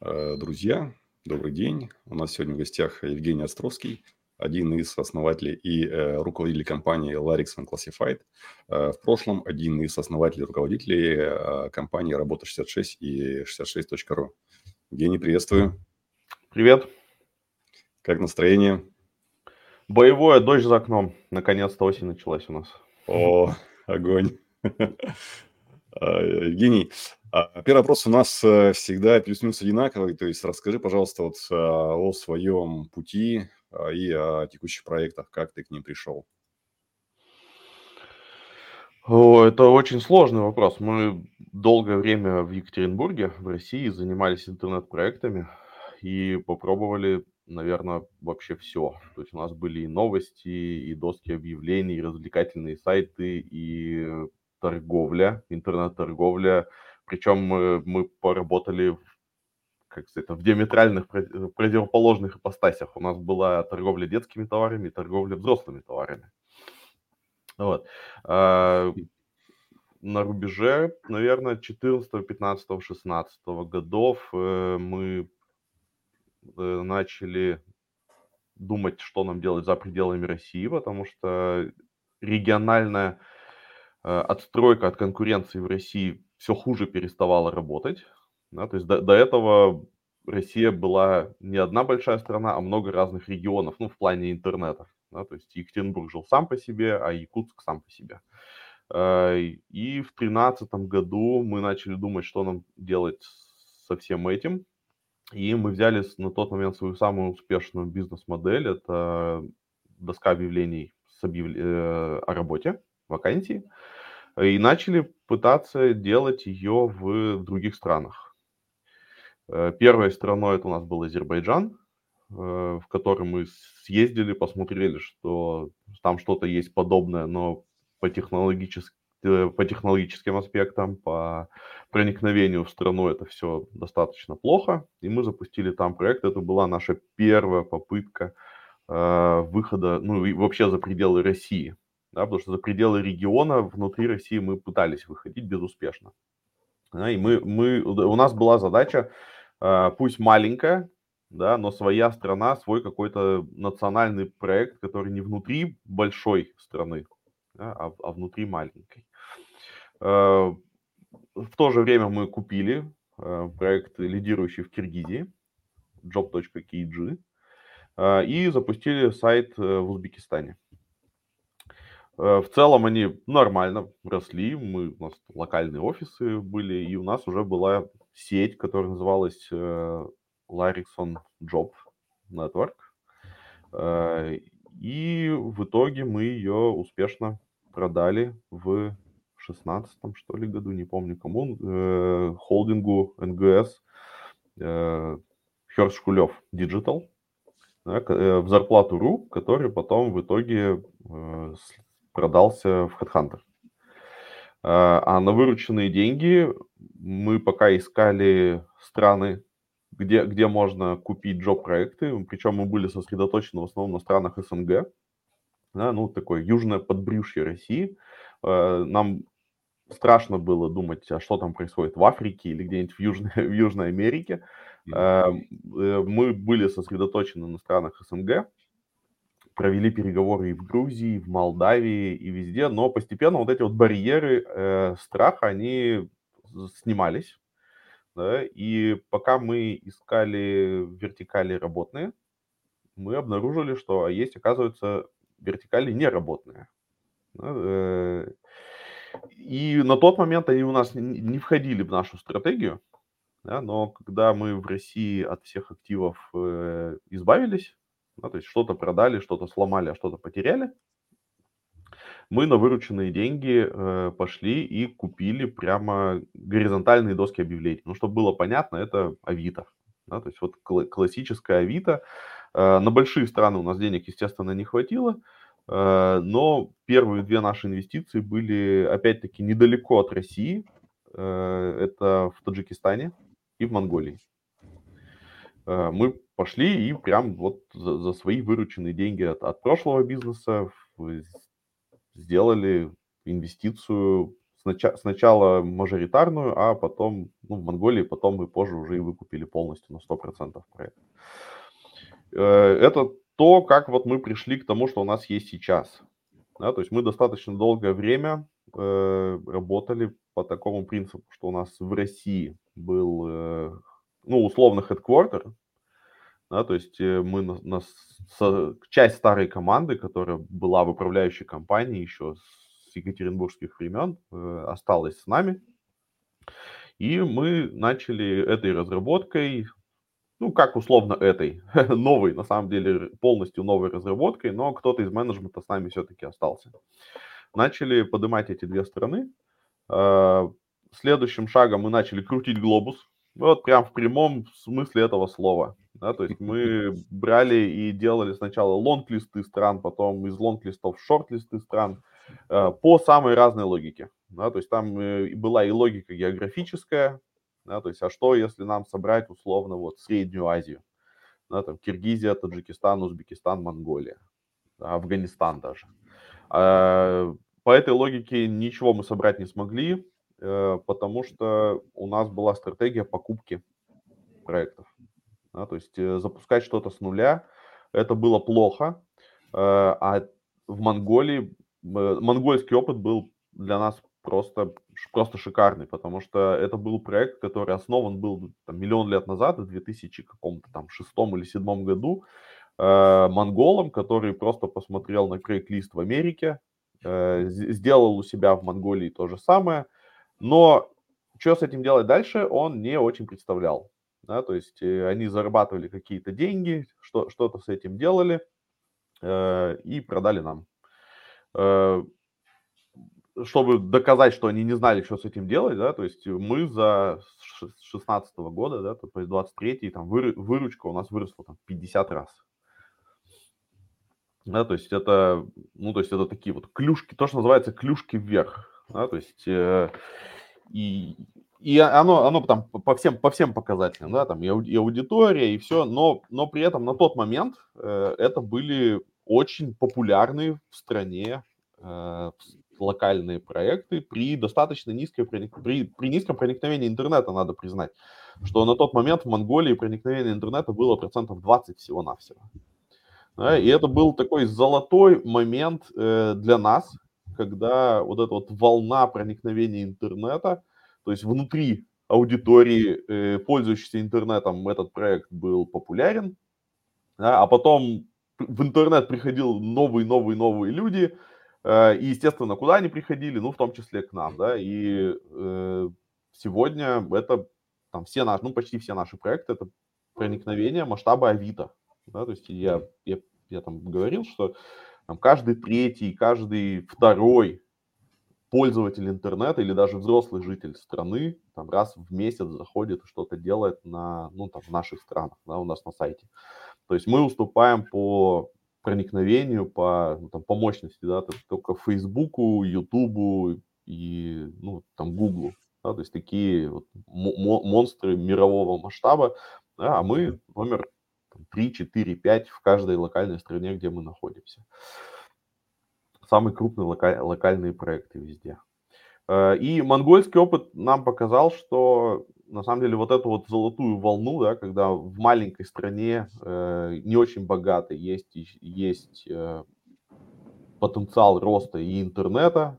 Э, Друзья, добрый день. У нас сегодня в гостях Евгений Островский, один из основателей и э, руководителей компании Larixon Classified. Э, в прошлом один из основателей и руководителей компании Работа 66 и 66.ru. Евгений, приветствую. Привет. Как настроение? Боевое, дождь за окном. Наконец-то осень началась у нас. О, огонь. А, Евгений, первый вопрос у нас э, всегда плюс-минус одинаковый. То есть расскажи, пожалуйста, вот а, о своем пути а, и о текущих проектах, как ты к ним пришел. Это очень сложный вопрос. Мы долгое время в Екатеринбурге, в России, занимались интернет-проектами и попробовали, наверное, вообще все. То есть у нас были и новости, и доски объявлений, и развлекательные сайты, и торговля, интернет-торговля. Причем мы, мы поработали как сказать, в диаметральных противоположных ипостасях. У нас была торговля детскими товарами и торговля взрослыми товарами. Вот. А, на рубеже, наверное, 14, 15, 16 годов э, мы э, начали думать, что нам делать за пределами России, потому что региональная Э, отстройка от конкуренции в России все хуже переставала работать. Да, то есть до, до этого Россия была не одна большая страна, а много разных регионов, ну, в плане интернета. Да, то есть Екатеринбург жил сам по себе, а Якутск сам по себе. Э, и в 2013 году мы начали думать, что нам делать со всем этим. И мы взяли на тот момент свою самую успешную бизнес-модель. Это доска объявлений с объяв... Э, о работе, вакансии и начали пытаться делать ее в других странах. Э, первой страной это у нас был Азербайджан, э, в который мы съездили, посмотрели, что там что-то есть подобное, но по, технологически, э, по технологическим аспектам, по проникновению в страну это все достаточно плохо. И мы запустили там проект. Это была наша первая попытка выхода, ну и вообще за пределы России да, потому что за пределы региона внутри России мы пытались выходить безуспешно. Да, и мы, мы, у нас была задача, э, пусть маленькая, да, но своя страна, свой какой-то национальный проект, который не внутри большой страны, да, а, а внутри маленькой. Э, в то же время мы купили э, проект, лидирующий в Киргизии, job.kg, и запустили сайт э, в Узбекистане. Э, в целом они нормально росли. Мы, у нас локальные офисы были, и у нас уже была сеть, которая называлась э, Larixon Job Network. Э, и в итоге мы ее успешно продали в шестнадцатом, что ли, году, не помню кому, холдингу НГС Херст Шкулев Digital в зарплату РУ, который потом в итоге продался в HeadHunter. А, а на вырученные деньги мы пока искали страны, где, где можно купить джоб-проекты, причем мы были сосредоточены в основном на странах СНГ, да, ну, такое южное подбрюшье России. А, нам страшно было думать, а что там происходит в Африке или где-нибудь в Южной, в Южной Америке. А, э, мы были сосредоточены на странах СНГ, провели переговоры и в Грузии, и в Молдавии, и везде, но постепенно вот эти вот барьеры э, страха, они снимались, да, и пока мы искали вертикали работные, мы обнаружили, что есть, оказывается, вертикали неработные. Э, и на тот момент они у нас не входили в нашу стратегию, да, но когда мы в России от всех активов э, избавились, да, то есть что-то продали, что-то сломали, а что-то потеряли. Мы на вырученные деньги э, пошли и купили прямо горизонтальные доски объявлений. Ну, чтобы было понятно, это Авито. Да, то есть вот классическая Авито. Э, на большие страны у нас денег, естественно, не хватило, э, но первые две наши инвестиции были, опять-таки, недалеко от России. Э, это в Таджикистане и в Монголии. Э, мы пошли и прям вот за, за свои вырученные деньги от, от прошлого бизнеса сделали инвестицию с сначала, сначала мажоритарную, а потом, ну, в Монголии, потом мы позже уже и выкупили полностью на 100% проект. Э, это то, как вот мы пришли к тому, что у нас есть сейчас. Да, то есть мы достаточно долгое время э, работали по такому принципу, что у нас в России был, э, ну, условно, headquarter, да, то есть э, мы на, на, с, часть старой команды, которая была в управляющей компании еще с екатеринбургских времен, э, осталась с нами. И мы начали этой разработкой, ну, как условно этой, новой, на самом деле, полностью новой разработкой, но кто-то из менеджмента с нами все-таки остался. Начали поднимать эти две стороны. Э, следующим шагом мы начали крутить глобус, вот прям в прямом смысле этого слова. Да, то есть мы брали и делали сначала лонг-листы стран, потом из лонг-листов шорт-листы стран э, по самой разной логике. Да, то есть там э, была и логика географическая, да, то есть а что, если нам собрать условно вот Среднюю Азию, да, там Киргизия, Таджикистан, Узбекистан, Монголия, Афганистан даже. А, по этой логике ничего мы собрать не смогли, потому что у нас была стратегия покупки проектов. Да, то есть э, запускать что-то с нуля, это было плохо, э, а в Монголии, монгольский опыт был для нас просто, просто шикарный, потому что это был проект, который основан был там, миллион лет назад, в 2000 каком-то там шестом или седьмом году, э, монголом, который просто посмотрел на крейг-лист в Америке, э, сделал у себя в Монголии то же самое, но что с этим делать дальше, он не очень представлял да, то есть э, они зарабатывали какие-то деньги, что, что-то с этим делали э, и продали нам. Э, чтобы доказать, что они не знали, что с этим делать, да, то есть мы за 16 года, да, то есть 23 там вы, выручка у нас выросла там 50 раз. Да, то есть это, ну, то есть это такие вот клюшки, то, что называется клюшки вверх, да, то есть э, и и оно, оно там по всем, по всем показателям, да, там и, и аудитория, и все, но, но при этом на тот момент э, это были очень популярные в стране э, локальные проекты при достаточно низкой, при, при низком проникновении интернета, надо признать, что на тот момент в Монголии проникновение интернета было процентов 20 всего-навсего. Да, и это был такой золотой момент э, для нас, когда вот эта вот волна проникновения интернета – то есть внутри аудитории, э, пользующейся интернетом, этот проект был популярен, да, а потом в интернет приходил новые, новые, новые люди, э, и, естественно, куда они приходили? Ну, в том числе к нам, да, и э, сегодня это там все наши, ну, почти все наши проекты, это проникновение масштаба Авито, да, то есть я, я, я там говорил, что там, каждый третий, каждый второй пользователь интернета или даже взрослый житель страны там, раз в месяц заходит и что-то делает на, ну, там, в наших странах, да, у нас на сайте. То есть мы уступаем по проникновению, по, ну, там, по мощности, да, только Фейсбуку, Ютубу и, ну, там, Гуглу, да, то есть такие вот монстры мирового масштаба, да, а мы номер 3, 4, 5 в каждой локальной стране, где мы находимся самые крупные локаль, локальные проекты везде. Э, и монгольский опыт нам показал, что на самом деле вот эту вот золотую волну, да, когда в маленькой стране, э, не очень богатой, есть, есть э, потенциал роста и интернета,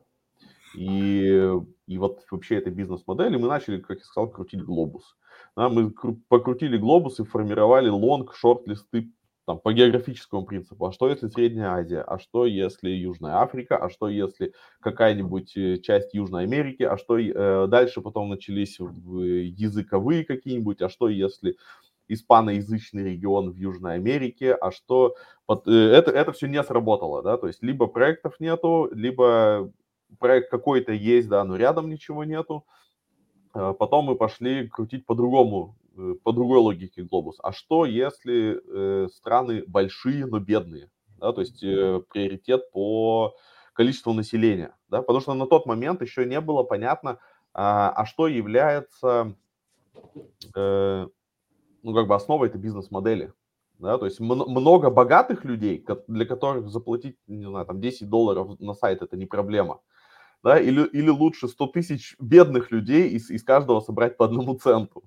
и, и вот вообще этой бизнес-модели, мы начали, как я сказал, крутить глобус. Да, мы покрутили глобус и формировали лонг, шорт-листы там, по географическому принципу, а что если Средняя Азия, а что если Южная Африка, а что если какая-нибудь э, часть Южной Америки, а что э, дальше потом начались языковые какие-нибудь, а что если испаноязычный регион в Южной Америке, а что э, это, это все не сработало, да, то есть либо проектов нету, либо проект какой-то есть, да, но рядом ничего нету. Э, потом мы пошли крутить по-другому Э, по другой логике глобус. А что, если э, страны большие, но бедные? Да, то есть э, приоритет по количеству населения. Да? Потому что на тот момент еще не было понятно, а, а что является ну, как бы основой этой бизнес-модели. Да, то есть много богатых людей, для которых заплатить, не знаю, там 10 долларов на сайт это не проблема. Да, или, или лучше 100 тысяч бедных людей из, из каждого собрать по одному центу.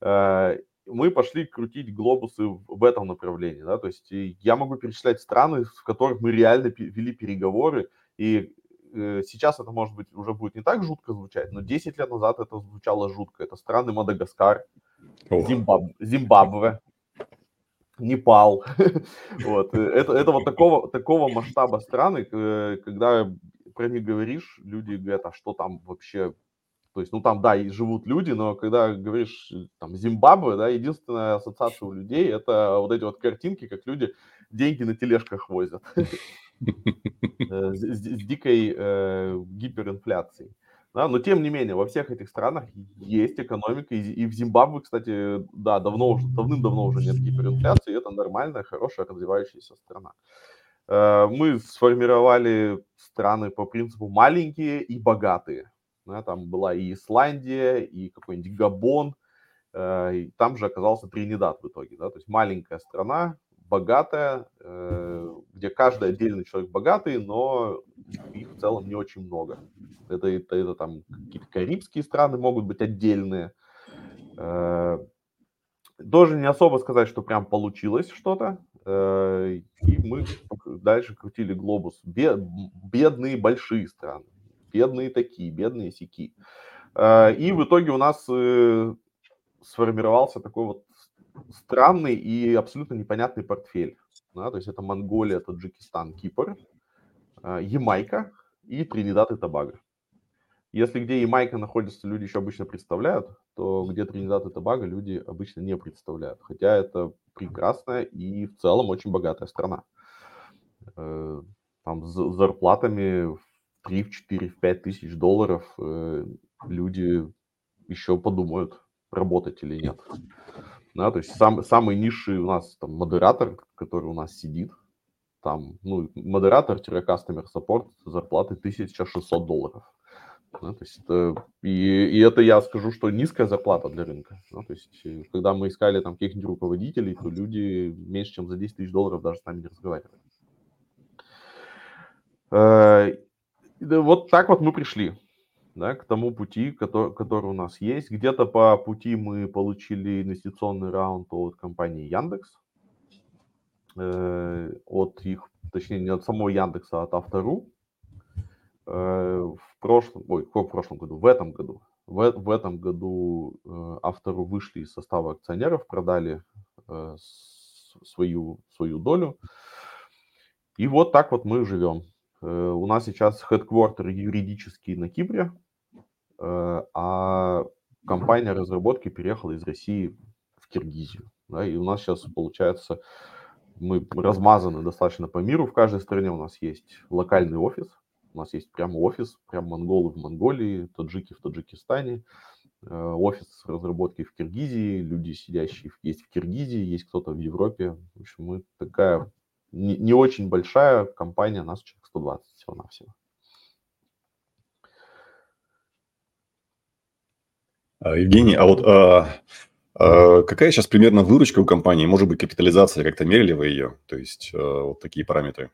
Э, мы пошли крутить глобусы в этом направлении, да, то есть я могу перечислять страны, в которых мы реально вели переговоры, и э, сейчас это, может быть, уже будет не так жутко звучать, но 10 лет назад это звучало жутко. Это страны Мадагаскар, Зимбаб... Зимбабве, Непал. вот. Э, это, это вот такого, такого масштаба страны, когда про них говоришь, люди говорят, а что там вообще то есть, ну там, да, и живут люди, но когда говоришь, там, Зимбабве, да, единственная ассоциация у людей это вот эти вот картинки, как люди деньги на тележках возят. Э, с дикой э, гиперинфляцией. Да, но тем не менее, во всех этих странах есть экономика, и, в Зимбабве, кстати, да, давно уже, давным-давно уже нет гиперинфляции, это нормальная, хорошая, развивающаяся страна. Э, мы сформировали страны по принципу маленькие и богатые. Да, там была и Исландия, и какой-нибудь Габон, э, и там же оказался Тринидад в итоге. Да? То есть маленькая страна, богатая, э, где каждый отдельный человек богатый, но их в целом не очень много. Это, это, это там какие-то карибские страны могут быть отдельные. Э, тоже не особо сказать, что прям получилось что-то. И мы дальше крутили глобус. Бедные большие страны бедные такие, бедные сики. Э, и в итоге у нас э, сформировался такой вот странный и абсолютно непонятный портфель. То есть это Монголия, Таджикистан, Кипр, э, Ямайка и Тринидад и Тобаго. Если где Ямайка находится, люди еще обычно представляют, то где Тринидад и Тобаго люди обычно не представляют. Хотя это прекрасная и в целом очень богатая страна. Там с зарплатами 3, в 4, в 5 тысяч долларов э, люди еще подумают, работать или нет. Да, то есть сам, самый низший у нас там модератор, который у нас сидит, там, ну, модератор-customer support зарплаты 1600 долларов. Да, то есть это, и, и это я скажу, что низкая зарплата для рынка. Да, то есть э, когда мы искали там каких-нибудь руководителей, то люди меньше, чем за 10 тысяч долларов даже с нами не разговаривали. Э, вот так вот мы пришли да, к тому пути, который, который у нас есть. Где-то по пути мы получили инвестиционный раунд от компании Яндекс, э, от их, точнее, не от самого Яндекса, а от Автору. Э, в прошлом, ой, в прошлом году, в этом году, в, в этом году э, Автору вышли из состава акционеров, продали э, свою, свою долю. И вот так вот мы живем. У нас сейчас headquarter юридический на Кипре, а компания разработки переехала из России в Киргизию. Да, и у нас сейчас получается, мы размазаны достаточно по миру. В каждой стране у нас есть локальный офис. У нас есть прямо офис, прям монголы в Монголии, таджики в Таджикистане, э, офис разработки в Киргизии, люди, сидящие есть в Киргизии, есть кто-то в Европе. В общем, мы такая не, не очень большая компания, нас человек 120 всего-навсего. А, Евгений, а вот а, а, какая сейчас примерно выручка у компании? Может быть, капитализация, как-то мерили вы ее? То есть а, вот такие параметры.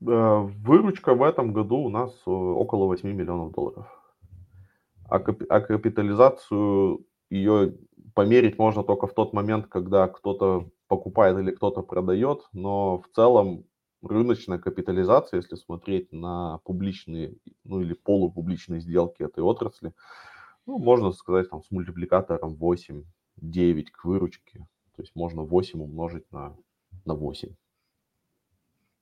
Выручка в этом году у нас э, около 8 миллионов долларов. А, кап- а капитализацию ее померить можно только в тот момент, когда кто-то покупает или кто-то продает, но в целом рыночная капитализация, если смотреть на публичные, ну или полупубличные сделки этой отрасли, ну, можно сказать, там, с мультипликатором 8, 9 к выручке. То есть можно 8 умножить на, на 8.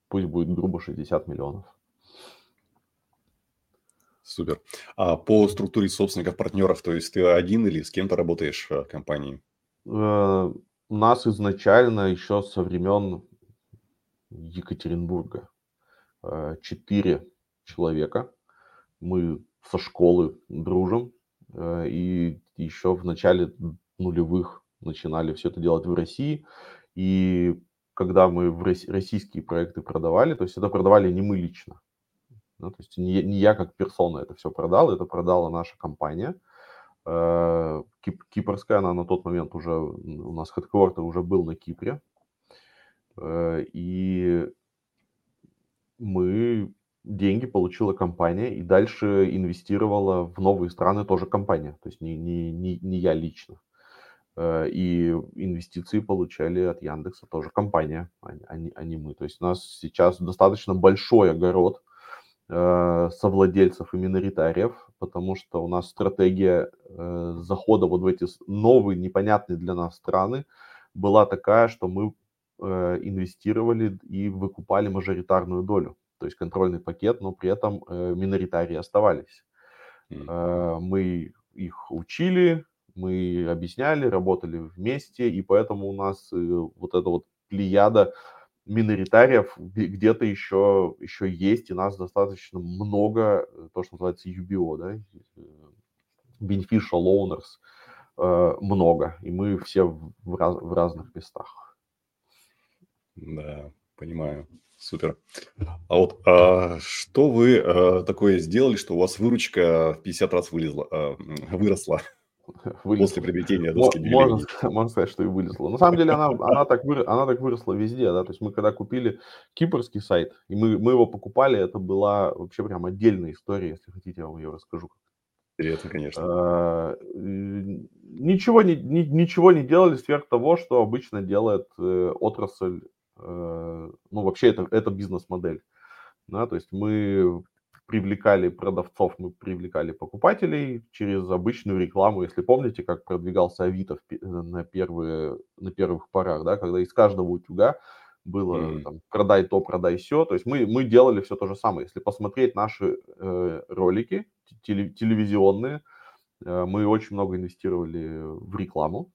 Пусть будет грубо 60 миллионов. Супер. А по структуре собственников, партнеров, то есть ты один или с кем-то работаешь в компании? Э, у нас изначально еще со времен Екатеринбурга. Э, четыре человека. Мы со школы дружим. Э, и еще в начале нулевых начинали все это делать в России. И когда мы в российские проекты продавали, то есть это продавали не мы лично. Ну, то есть не, не я как персона это все продал, это продала наша компания. Э, кип, кипрская, она на тот момент уже, у нас хедквартер уже был на Кипре. Э, и мы деньги получила компания и дальше инвестировала в новые страны тоже компания, то есть не, не, не, не я лично. Э, и инвестиции получали от Яндекса тоже компания, а не, а не мы. То есть у нас сейчас достаточно большой огород э, совладельцев и миноритариев, потому что у нас стратегия э, захода вот в эти новые, непонятные для нас страны была такая, что мы инвестировали и выкупали мажоритарную долю то есть контрольный пакет, но при этом миноритарии оставались. Mm. Мы их учили, мы объясняли, работали вместе, и поэтому у нас э, вот эта вот плеяда миноритариев где-то еще, еще есть, и нас достаточно много, то, что называется UBO, да, beneficial owners, много, и мы все в, раз, в разных местах. Да, понимаю. Супер. А вот а, что вы а, такое сделали, что у вас выручка в 50 раз вылезла, а, выросла, вылезла после приобретения доски можно, можно сказать, что и вылезла. На самом деле она, она, так вы, она так выросла везде. Да? То есть мы когда купили кипрский сайт, и мы, мы его покупали, это была вообще прям отдельная история. Если хотите, я вам ее расскажу. Интересно, конечно. А, ничего, не, ничего не делали сверх того, что обычно делает э, отрасль Э, ну, вообще это, это бизнес-модель. Да, то есть мы привлекали продавцов, мы привлекали покупателей через обычную рекламу. Если помните, как продвигался Авито на, первые, на первых порах, да, когда из каждого утюга было mm-hmm. там, продай то, продай все. То есть мы, мы делали все то же самое. Если посмотреть наши э, ролики теле, телевизионные, э, мы очень много инвестировали в рекламу.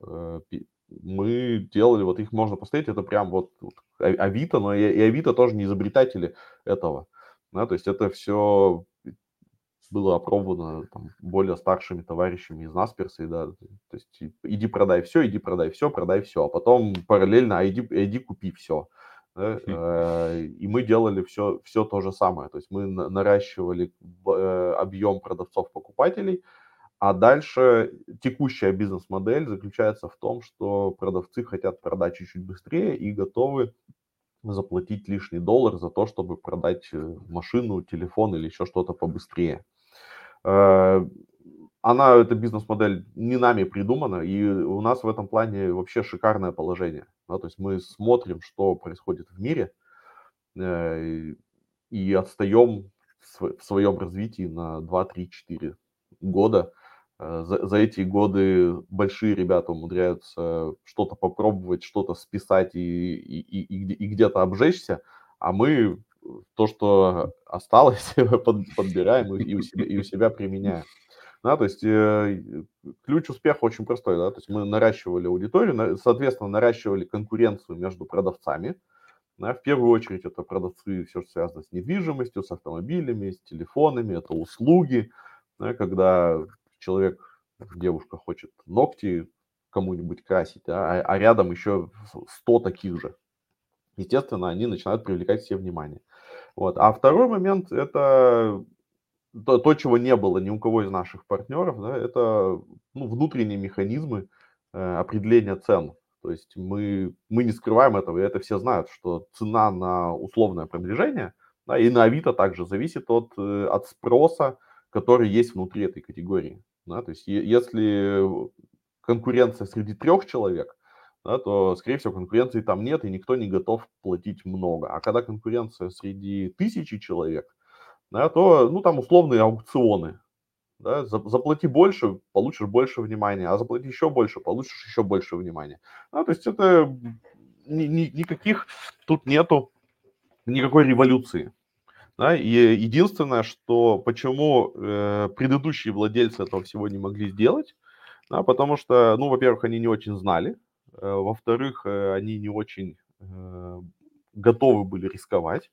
Э, мы делали, вот их можно посмотреть, это прям вот, вот а, Авито, но и, и Авито тоже не изобретатели этого. Да, то есть это все было опробовано там, более старшими товарищами из Насперса, да, то есть иди продай все, иди продай все, продай все, а потом параллельно, а иди, иди купи все. Да, э, и мы делали все, все то же самое, то есть мы наращивали э, объем продавцов-покупателей, а дальше текущая бизнес-модель заключается в том, что продавцы хотят продать чуть-чуть быстрее и готовы заплатить лишний доллар за то, чтобы продать э, машину, телефон или еще что-то побыстрее. Э, она, эта бизнес-модель, не нами придумана, и у нас в этом плане вообще шикарное положение. Да, то есть мы смотрим, что происходит в мире, э, и отстаем в своем развитии на 2, 3, 4 года – за, за эти годы большие ребята умудряются что-то попробовать, что-то списать и, и, и, и где-то обжечься, а мы то, что осталось, под, подбираем и, у себя, и у себя применяем. Да, то есть э, ключ успеха очень простой, да, то есть мы наращивали аудиторию, соответственно, наращивали конкуренцию между продавцами, да, в первую очередь это продавцы, все, что связано с недвижимостью, с автомобилями, с телефонами, это услуги, да, когда человек, девушка хочет ногти кому-нибудь красить, а, а рядом еще 100 таких же. Естественно, они начинают привлекать все внимание. Вот. А второй момент – это то, то, чего не было ни у кого из наших партнеров, да, это ну, внутренние механизмы э, определения цен. То есть мы, мы не скрываем этого, и это все знают, что цена на условное приближение, да, и на Авито также зависит от, э, от спроса, который есть внутри этой категории. Да? То есть если конкуренция среди трех человек, да, то, скорее всего, конкуренции там нет, и никто не готов платить много. А когда конкуренция среди тысячи человек, да, то, ну, там условные аукционы. Да, заплати больше, получишь больше внимания, а заплати еще больше, получишь еще больше внимания. Да, то есть это ни, ни, никаких тут нету никакой революции. Да, и единственное, что почему э, предыдущие владельцы этого всего не могли сделать, да, потому что, ну, во-первых, они не очень знали, э, во-вторых, э, они не очень э, готовы были рисковать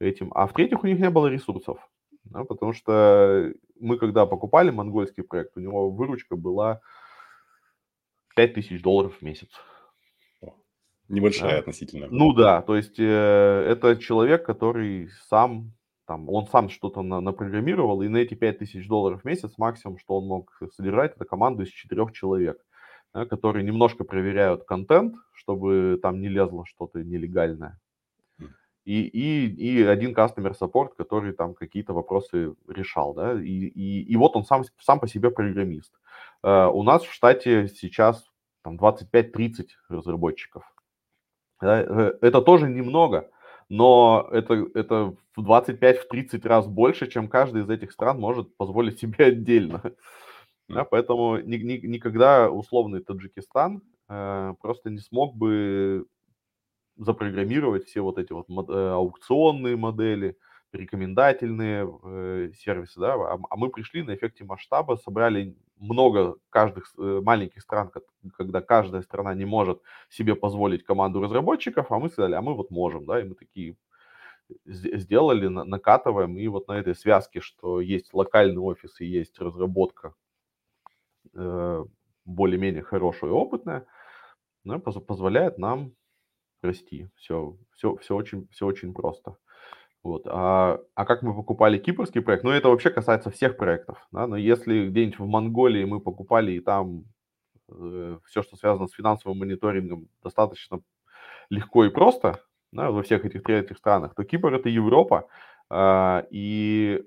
этим, а в-третьих, у них не было ресурсов, да, потому что мы, когда покупали монгольский проект, у него выручка была 5000 долларов в месяц. Небольшая да. относительно. Ну да, то есть э, это человек, который сам, там, он сам что-то на, напрограммировал, и на эти 5000 долларов в месяц максимум, что он мог содержать, это команду из четырех человек, да, которые немножко проверяют контент, чтобы там не лезло что-то нелегальное. И, и, и один customer support, который там какие-то вопросы решал, да, и, и, и вот он сам, сам по себе программист. Uh, у нас в штате сейчас там 25-30 разработчиков. Да, э, это тоже немного, но это, это в 25-30 раз больше, чем каждый из этих стран может позволить себе отдельно. Да, поэтому ни, ни, никогда условный Таджикистан э, просто не смог бы запрограммировать все вот эти вот мод, э, аукционные модели, рекомендательные э, сервисы, да, а, а мы пришли на эффекте масштаба, собрали много каждых э, маленьких стран, когда каждая страна не может себе позволить команду разработчиков, а мы сказали, а мы вот можем, да, и мы такие сделали, накатываем, и вот на этой связке, что есть локальный офис и есть разработка э, более-менее хорошая и опытная, позволяет нам расти. Все, все, все очень, все очень просто. Вот. А, а как мы покупали кипрский проект? Ну, это вообще касается всех проектов. Да? Но если где-нибудь в Монголии мы покупали, и там э, все, что связано с финансовым мониторингом, достаточно легко и просто да, во всех этих третьих странах, то Кипр это Европа. Э, и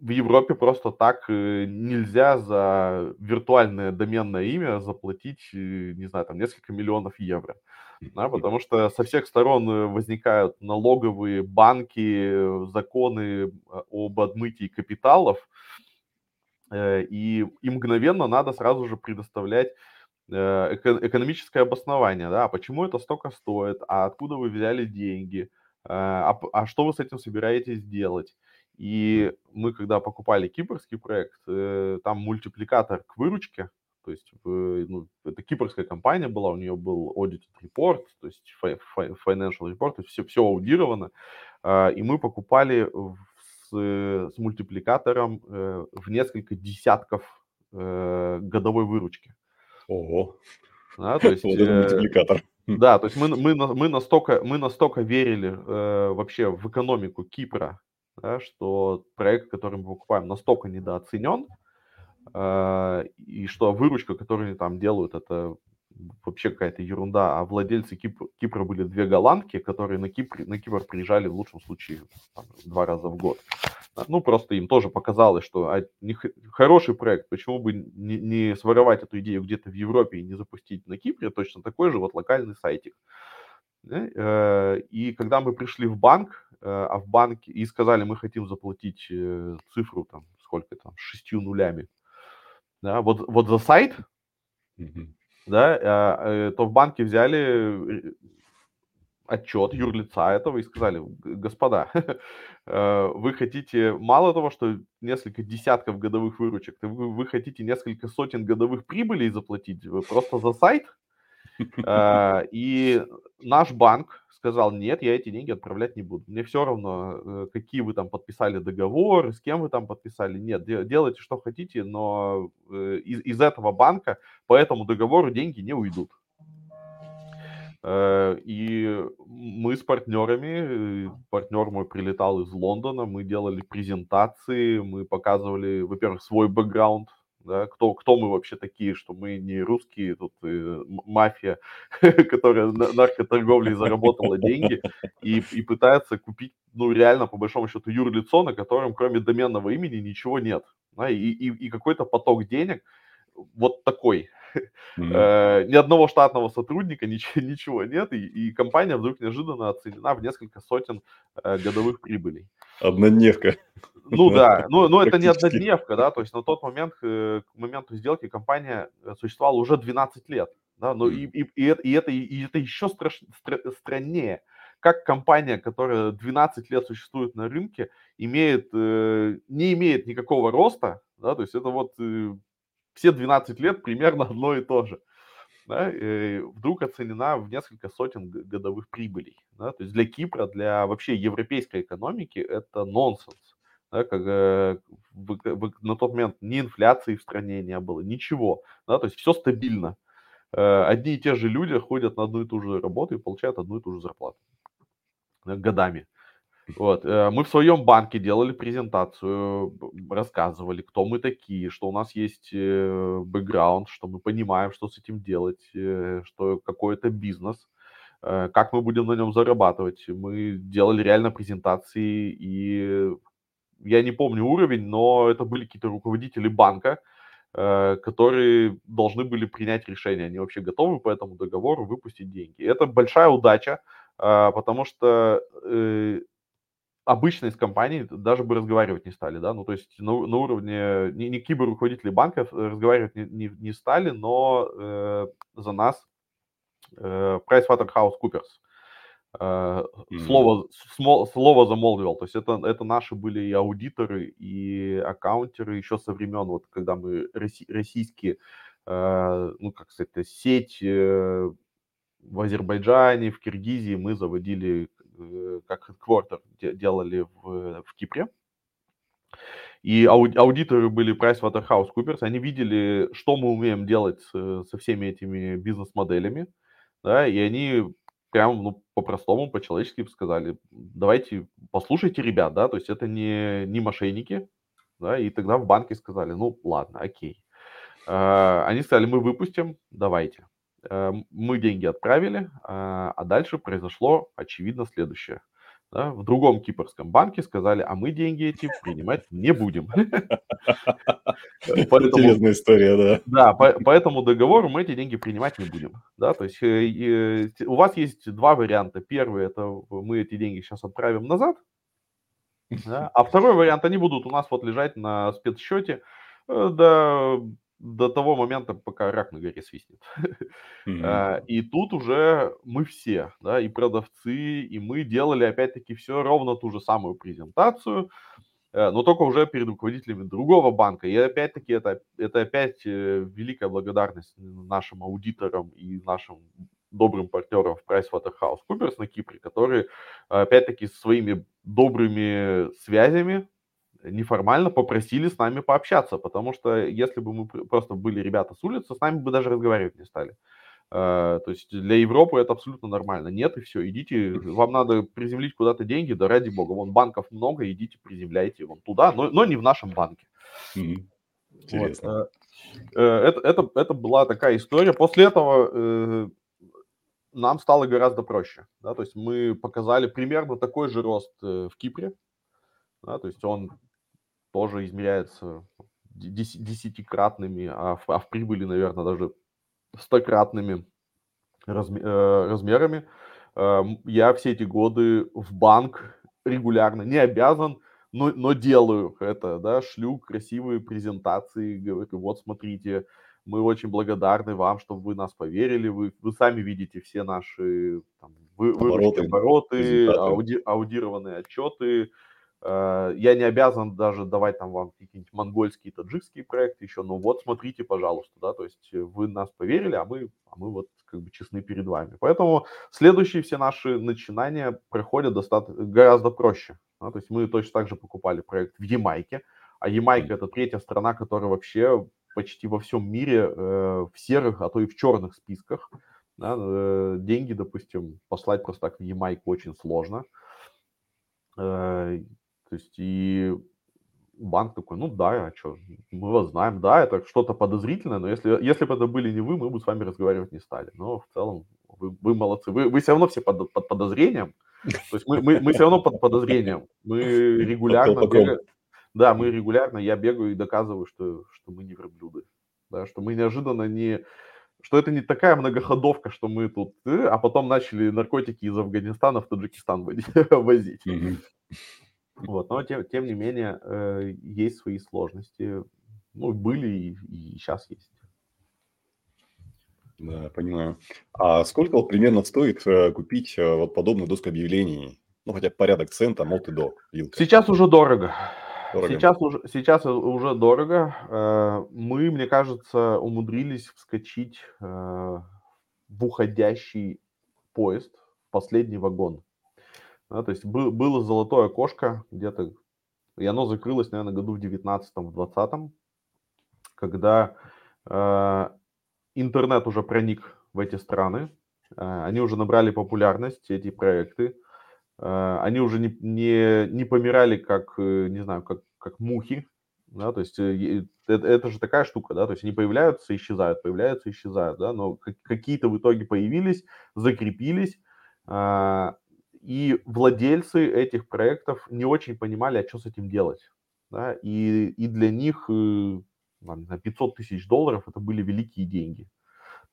в Европе просто так э, нельзя за виртуальное доменное имя заплатить, э, не знаю, там несколько миллионов евро. Да, потому что со всех сторон э, возникают налоговые банки, законы об отмытии капиталов, и, и мгновенно надо сразу же предоставлять экономическое обоснование, да, почему это столько стоит, а откуда вы взяли деньги, а, а что вы с этим собираетесь делать. И мы, когда покупали кипрский проект, э, там мультипликатор к выручке, то есть ну, это кипрская компания была, у нее был audit report, то есть financial report, то есть все, все аудировано, а, и мы покупали с, с мультипликатором э, в несколько десятков э, годовой выручки. Ого. Да, то есть, вот это мультипликатор. Да, то есть мы, мы, мы, настолько, мы настолько верили э, вообще в экономику Кипра да, что проект, который мы покупаем, настолько недооценен, э, и что выручка, которую они там делают, это вообще какая-то ерунда. А владельцы Кипра, Кипра были две голландки, которые на Кипр, на Кипр приезжали в лучшем случае там, два раза в год. Ну, просто им тоже показалось, что а, не, хороший проект, почему бы не, не своровать эту идею где-то в Европе и не запустить на Кипре точно такой же вот локальный сайтик. Э, и когда мы пришли в банк, а в банке и сказали, мы хотим заплатить э, цифру там, сколько там, шестью нулями, да, вот, вот за сайт, mm-hmm. да, а, то в банке взяли отчет юрлица этого и сказали, господа, вы хотите мало того, что несколько десятков годовых выручек, вы, вы хотите несколько сотен годовых прибылей заплатить просто за сайт, и наш банк сказал, нет, я эти деньги отправлять не буду. Мне все равно, э, какие вы там подписали договор, с кем вы там подписали. Нет, делайте, что хотите, но э, из, из этого банка по этому договору деньги не уйдут. Э, и мы с партнерами, партнер мой прилетал из Лондона, мы делали презентации, мы показывали, во-первых, свой бэкграунд, да, кто, кто мы вообще такие, что мы не русские, тут э, мафия, которая на наркоторговлей заработала деньги и, и пытается купить, ну, реально, по большому счету, юрлицо, на котором кроме доменного имени ничего нет, да, и, и, и какой-то поток денег вот такой. Mm-hmm. Ни одного штатного сотрудника, ничего, ничего нет, и, и компания вдруг неожиданно оценена в несколько сотен э, годовых прибылей. Однодневка. Ну да, ну, ну это не однодневка, да, то есть на тот момент, э, к моменту сделки компания э, существовала уже 12 лет, да, ну и, и, и, это, и, это, и это еще страш, стра, страннее, как компания, которая 12 лет существует на рынке, имеет, э, не имеет никакого роста, да, то есть это вот э, все 12 лет примерно одно и то же да, вдруг оценена в несколько сотен годовых прибылей. Да, то есть для Кипра, для вообще европейской экономики это нонсенс. Да, как, э, в, в, на тот момент ни инфляции в стране не было, ничего. Да, то есть все стабильно. Э, одни и те же люди ходят на одну и ту же работу и получают одну и ту же зарплату да, годами. Вот. Э, мы в своем банке делали презентацию, рассказывали, кто мы такие, что у нас есть э, бэкграунд, что мы понимаем, что с этим делать, э, что какой это бизнес. как мы будем на нем зарабатывать. Мы делали реально презентации, и я не помню уровень, но это были какие-то руководители банка, которые должны были принять решение, они вообще готовы по этому договору выпустить деньги. Это большая удача, потому что обычно из компаний даже бы разговаривать не стали, да, ну, то есть на, на уровне, не, не киберруководители банков разговаривать не, не, не стали, но э, за нас э, PricewaterhouseCoopers э, mm-hmm. слово, смо, слово замолвил, то есть это, это наши были и аудиторы, и аккаунтеры еще со времен, вот когда мы россий, российские, э, ну, как сказать, сеть э, в Азербайджане, в Киргизии мы заводили Э, как headquarter делали в, в Кипре. И аудиторы были PricewaterhouseCoopers, они видели, что мы умеем делать со всеми этими бизнес-моделями, да, и они прям, ну, по-простому, по-человечески сказали, давайте послушайте ребят, да, то есть это не, не мошенники, да, и тогда в банке сказали, ну, ладно, окей. А, они сказали, мы выпустим, давайте. Э, мы деньги отправили, а, а дальше произошло, очевидно, следующее. Да, в другом кипрском банке сказали, а мы деньги эти принимать не будем. Интересная история, да. Да, по, этому договору мы эти деньги принимать не будем. Да, то есть э, у вас есть два варианта. Первый, это мы эти деньги сейчас отправим назад, а второй вариант, они будут у нас вот лежать на спецсчете э, до до того момента, пока рак на горе свистнет. Mm-hmm. И тут уже мы все, да, и продавцы, и мы делали опять-таки все ровно ту же самую презентацию, э, но только уже перед руководителями другого банка. И опять-таки это, это опять э, великая благодарность нашим аудиторам и нашим добрым партнерам в PricewaterhouseCoopers на Кипре, которые опять-таки своими добрыми связями неформально попросили с нами пообщаться, потому что если бы мы просто были ребята с улицы, с нами бы даже разговаривать не стали. Uh, то есть для Европы это абсолютно нормально. Нет, и все, идите, вам надо приземлить куда-то деньги, да ради бога, вон банков много, идите, приземляйте вон туда, но, но не в нашем банке. Интересно. Вот. Uh, это, это, это была такая история. После этого нам стало гораздо проще. Да? То есть мы показали примерно такой же рост в Кипре. Да? То есть он тоже измеряется десятикратными, а в, а в прибыли, наверное, даже стократными э, размерами. Э, я все эти годы в банк регулярно не обязан, но, но делаю это, да, шлю красивые презентации, говорю, вот смотрите, мы очень благодарны вам, что вы нас поверили, вы, вы сами видите все наши там, вы, обороты, обороты ауди, аудированные отчеты, я не обязан даже давать там вам какие-нибудь монгольские, таджикские проекты еще, но вот смотрите, пожалуйста, да, то есть вы нас поверили, а мы, а мы вот как бы честны перед вами. Поэтому следующие все наши начинания проходят достаточно, гораздо проще. Да, то есть мы точно так же покупали проект в Ямайке, а Ямайка это третья страна, которая вообще почти во всем мире э, в серых, а то и в черных списках. Да, э, деньги, допустим, послать просто так в Ямайку очень сложно. То есть и банк такой, ну да, а что, мы вас знаем, да, это что-то подозрительное, но если, если бы это были не вы, мы бы с вами разговаривать не стали. Но в целом вы, вы молодцы, вы, вы все равно все под, под подозрением, то есть мы, мы, мы все равно под подозрением, мы регулярно бегаем, да, мы регулярно, я бегаю и доказываю, что, что мы не верблюды, да, что мы неожиданно не, что это не такая многоходовка, что мы тут, э, а потом начали наркотики из Афганистана в Таджикистан возить. Вот, но тем, тем не менее э, есть свои сложности. Ну, были и, и сейчас есть. Да, понимаю. А сколько примерно стоит э, купить э, вот подобную доску объявлений? Ну, хотя порядок цента, мол, и до. Вилка. Сейчас уже дорого. дорого. Сейчас уже, сейчас уже дорого. Э, мы, мне кажется, умудрились вскочить в уходящий поезд, последний вагон. Да, то есть был, было золотое окошко где-то, и оно закрылось, наверное, году в 19-м, в 20-м, когда э, интернет уже проник в эти страны, э, они уже набрали популярность, эти проекты, э, они уже не, не, не помирали как, э, не знаю, как, как мухи, да, то есть э, это, это же такая штука, да, то есть они появляются, исчезают, появляются, исчезают, да, но какие-то в итоге появились, закрепились, А, и владельцы этих проектов не очень понимали, а что с этим делать. Да? И, и для них э, на 500 тысяч долларов это были великие деньги,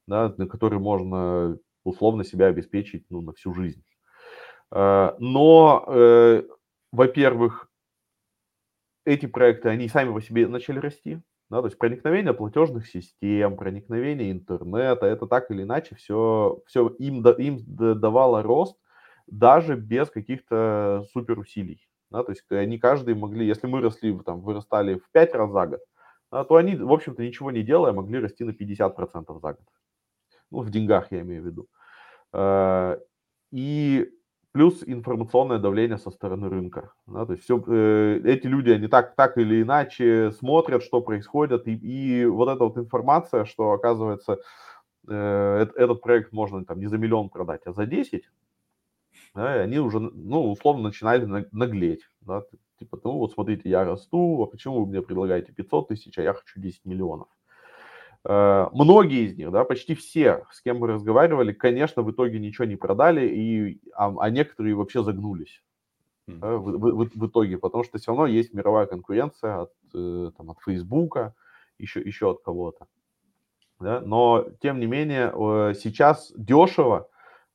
да, на которые можно условно себя обеспечить ну, на всю жизнь. А, но, э, во-первых, эти проекты, они сами по себе начали расти, да, то есть проникновение платежных систем, проникновение интернета, это так или иначе все, все им, им давало рост даже без каких-то супер усилий. Да, то есть они каждый могли, если мы росли, там, вырастали в 5 раз за год, да, то они, в общем-то, ничего не делая, могли расти на 50% за год. Ну, в деньгах я имею в виду. Э, и плюс информационное давление со стороны рынка. Да, то есть все, э, эти люди, они так, так или иначе смотрят, что происходит, и, и вот эта вот информация, что оказывается э, этот проект можно там не за миллион продать, а за 10, да, и они уже, ну, условно начинали наглеть, да, типа, ну, вот смотрите, я расту, а почему вы мне предлагаете 500 тысяч, а я хочу 10 миллионов? Э, многие из них, да, почти все, с кем мы разговаривали, конечно, в итоге ничего не продали, и, а, а некоторые вообще загнулись да, в, в, в итоге, потому что все равно есть мировая конкуренция от, э, там, от Фейсбука, еще, еще от кого-то. Да? Но, тем не менее, сейчас дешево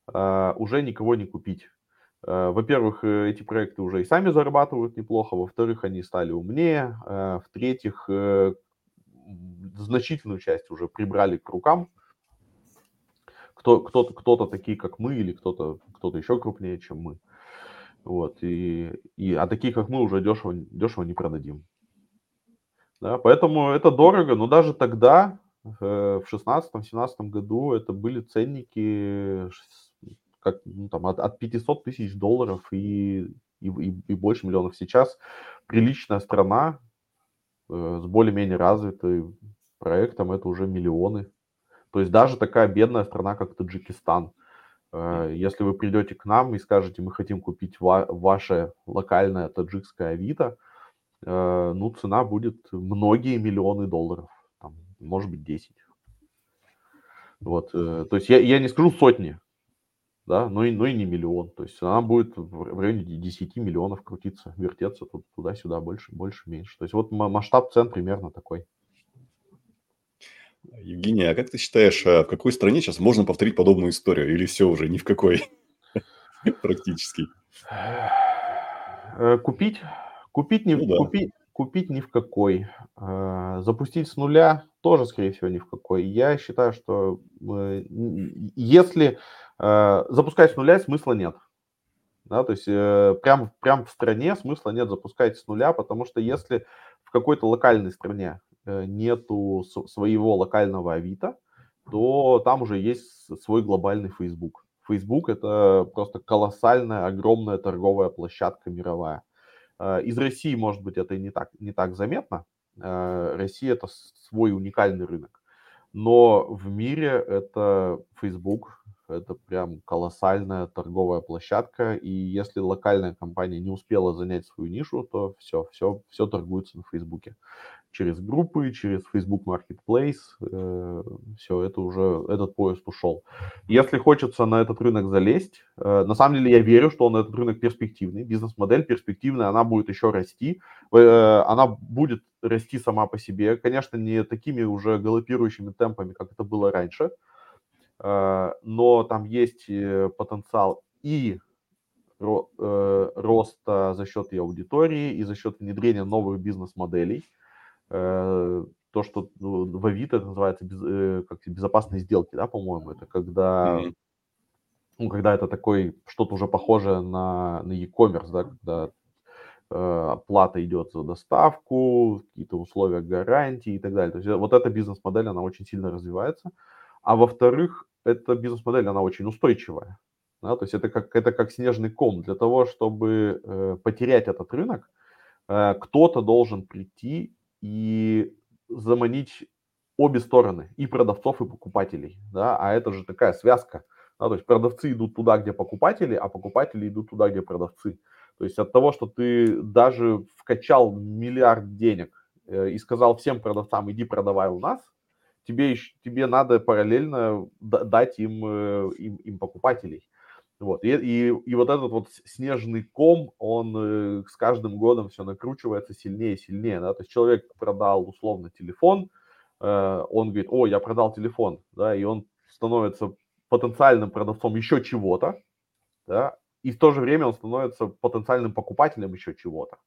уже никого не купить. Во-первых, эти проекты уже и сами зарабатывают неплохо, во-вторых, они стали умнее, в-третьих, значительную часть уже прибрали к рукам. Кто, кто-то, кто-то такие, как мы, или кто-то, кто-то еще крупнее, чем мы. Вот, и, и, а такие, как мы, уже дешево, дешево не продадим. Да, поэтому это дорого, но даже тогда, э, в 16-17 году, это были ценники как, ну, там, от, от 500 тысяч долларов и, и, и, больше миллионов. Сейчас приличная страна, Э, с более-менее развитым проектом это уже миллионы. То есть даже такая бедная страна, как Таджикистан, э, если вы придете к нам и скажете, мы хотим купить ва- ваше локальное таджикское Авито, э, ну, цена будет многие миллионы долларов, там, может быть, 10. Вот, то есть я, я не скажу сотни, да, но и, но и не миллион. То есть она будет в районе 10 миллионов крутиться, вертеться туда-сюда, больше, больше, меньше. То есть вот масштаб цен примерно такой. Евгений, а как ты считаешь, а в какой стране сейчас можно повторить подобную историю? Или все уже ни в какой практически? Э, купить? Купить не, ну, да. купить, купить ни в какой. Э, запустить с нуля тоже, скорее всего, ни в какой. Я считаю, что э, если Э, запускать с нуля смысла нет. Да, то есть э, прям, прям в стране смысла нет запускать с нуля, потому что если в какой-то локальной стране э, нету своего локального Авито, то там уже есть свой глобальный Facebook. Facebook это просто колоссальная, огромная торговая площадка мировая. Из России, может быть, это не так, не так заметно. Россия это свой уникальный рынок. Но в мире это Facebook, это прям колоссальная торговая площадка, и если локальная компания не успела занять свою нишу, то все, все, все торгуется на Фейсбуке. Через группы, через Facebook Marketplace, э, все, это уже, этот поезд ушел. Если хочется на этот рынок залезть, э, на самом деле я верю, что он этот рынок перспективный, бизнес-модель перспективная, она будет еще расти, э, она будет расти сама по себе, конечно, не такими уже галопирующими темпами, как это было раньше, но там есть потенциал и роста за счет и аудитории, и за счет внедрения новых бизнес-моделей. То, что ну, в Авито это называется без, как безопасные сделки, да, по-моему, это когда, mm-hmm. ну, когда это такой, что-то уже похожее на, на e-commerce, да, когда э, плата идет за доставку, какие-то условия гарантии и так далее. То есть вот эта бизнес-модель, она очень сильно развивается. А во-вторых, эта бизнес-модель, она очень устойчивая. Да? То есть это как, это как снежный ком. Для того, чтобы э, потерять этот рынок, э, кто-то должен прийти и заманить обе стороны, и продавцов, и покупателей. Да? А это же такая связка. Да? То есть продавцы идут туда, где покупатели, а покупатели идут туда, где продавцы. То есть от того, что ты даже вкачал миллиард денег э, и сказал всем продавцам, иди продавай у нас, тебе, тебе надо параллельно дать им, э, им, им покупателей. Вот. И, и, и вот этот вот снежный ком, он э, с каждым годом все накручивается сильнее и сильнее. Да? То есть человек продал условно телефон, э, он говорит, о, я продал телефон, да, и он становится потенциальным продавцом еще чего-то, да, и в то же время он становится потенциальным покупателем еще чего-то.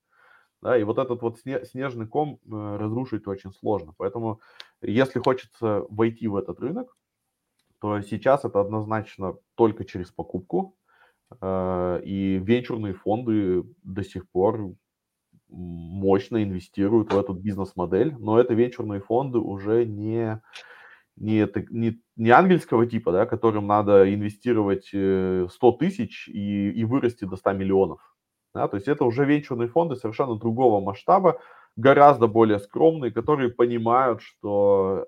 Да, и вот этот вот снежный ком э, разрушить очень сложно. Поэтому, если хочется войти в этот рынок, то сейчас это однозначно только через покупку. Э, и венчурные фонды до сих пор мощно инвестируют в эту бизнес-модель, но это венчурные фонды уже не, не, не, не ангельского типа, да, которым надо инвестировать 100 э, тысяч и, и вырасти до 100 миллионов. Да, то есть это уже венчурные фонды совершенно другого масштаба, гораздо более скромные, которые понимают, что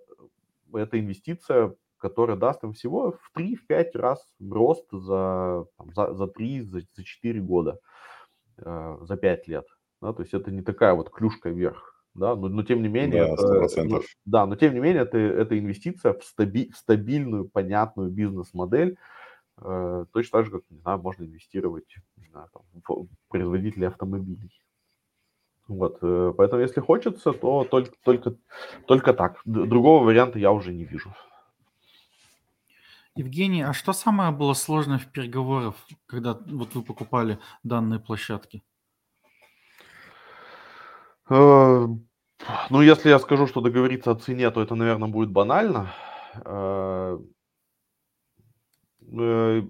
эта инвестиция которая даст им всего в 3-5 раз рост за, там, за, за 3, за, за 4 года, э, за 5 лет. Да, то есть это не такая вот клюшка вверх. Да, но, но тем не менее, да, это, но, да, но тем не менее, это, это инвестиция в, стаби, в стабильную, понятную бизнес-модель, э, точно так же, как, не знаю, можно инвестировать не знаю, там, в производителей автомобилей. Вот, э, поэтому если хочется, то только, только, только так. Другого варианта я уже не вижу. Евгений, а что самое было сложное в переговорах, когда вот вы покупали данные площадки? Э, ну, если я скажу, что договориться о цене, то это, наверное, будет банально. Э, э,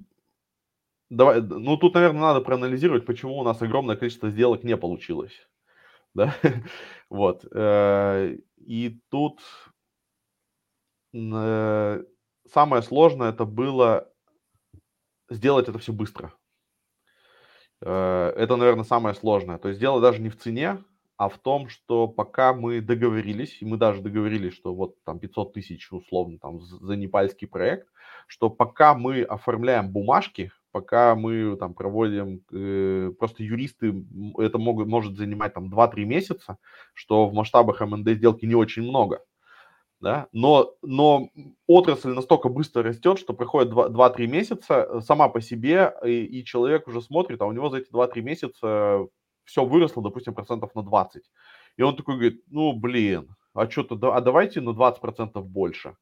давай, ну, тут, наверное, надо проанализировать, почему у нас огромное количество сделок не получилось. Да? Вот. И тут самое сложное это было сделать это все быстро. Э, это, наверное, самое сложное. То есть дело даже не в цене, а в том, что пока мы договорились, и мы даже договорились, что вот там 500 тысяч условно там за непальский проект, что пока мы оформляем бумажки, пока мы там проводим, э, просто юристы, это могут, может занимать там 2-3 месяца, что в масштабах МНД сделки не очень много да, но, но отрасль настолько быстро растет, что проходит 2-3 месяца э, сама по себе, и, и человек уже смотрит, а у него за эти 2-3 месяца все выросло, допустим, процентов на 20. И он такой говорит, ну, блин, а что-то, а давайте на 20% больше.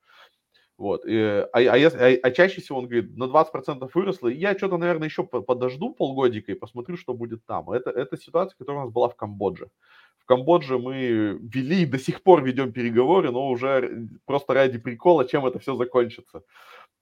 Вот. И, а, а, а, а чаще всего он говорит, на 20% выросло, и я что-то, наверное, еще подожду полгодика и посмотрю, что будет там. Это, это ситуация, которая у нас была в Камбодже. В Камбодже мы вели и до сих пор ведем переговоры, но уже просто ради прикола, чем это все закончится.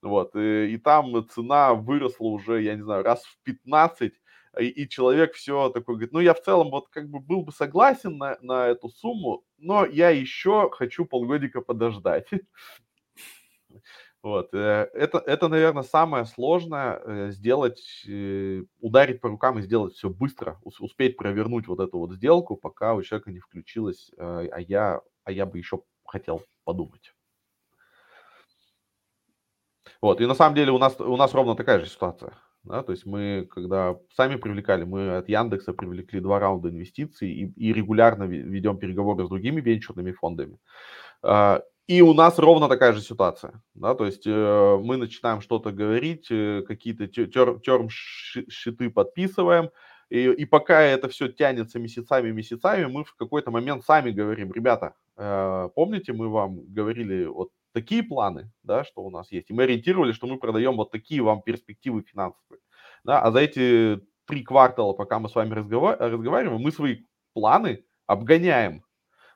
Вот. И, и там цена выросла уже, я не знаю, раз в 15, и, и человек все такой говорит, ну я в целом вот как бы был бы согласен на, на эту сумму, но я еще хочу полгодика подождать. Вот. Э, это, это, наверное, самое сложное э, сделать, э, ударить по рукам и сделать все быстро, успеть провернуть вот эту вот сделку, пока у человека не включилось, а я, а я бы еще хотел подумать. Вот, и на самом деле у нас, у нас ровно такая же ситуация. Да, то есть мы, когда сами привлекали, мы от Яндекса привлекли два раунда инвестиций и, и регулярно ведем переговоры с другими венчурными фондами. И у нас ровно такая же ситуация, да, то есть э, мы начинаем что-то говорить, э, какие-то терм-щиты подписываем, и, и пока это все тянется месяцами, месяцами, мы в какой-то момент сами говорим, ребята, э, помните, мы вам говорили вот такие планы, да, что у нас есть, и мы ориентировали, что мы продаем вот такие вам перспективы финансовые, да, а за эти три квартала, пока мы с вами разговар- разговариваем, мы свои планы обгоняем,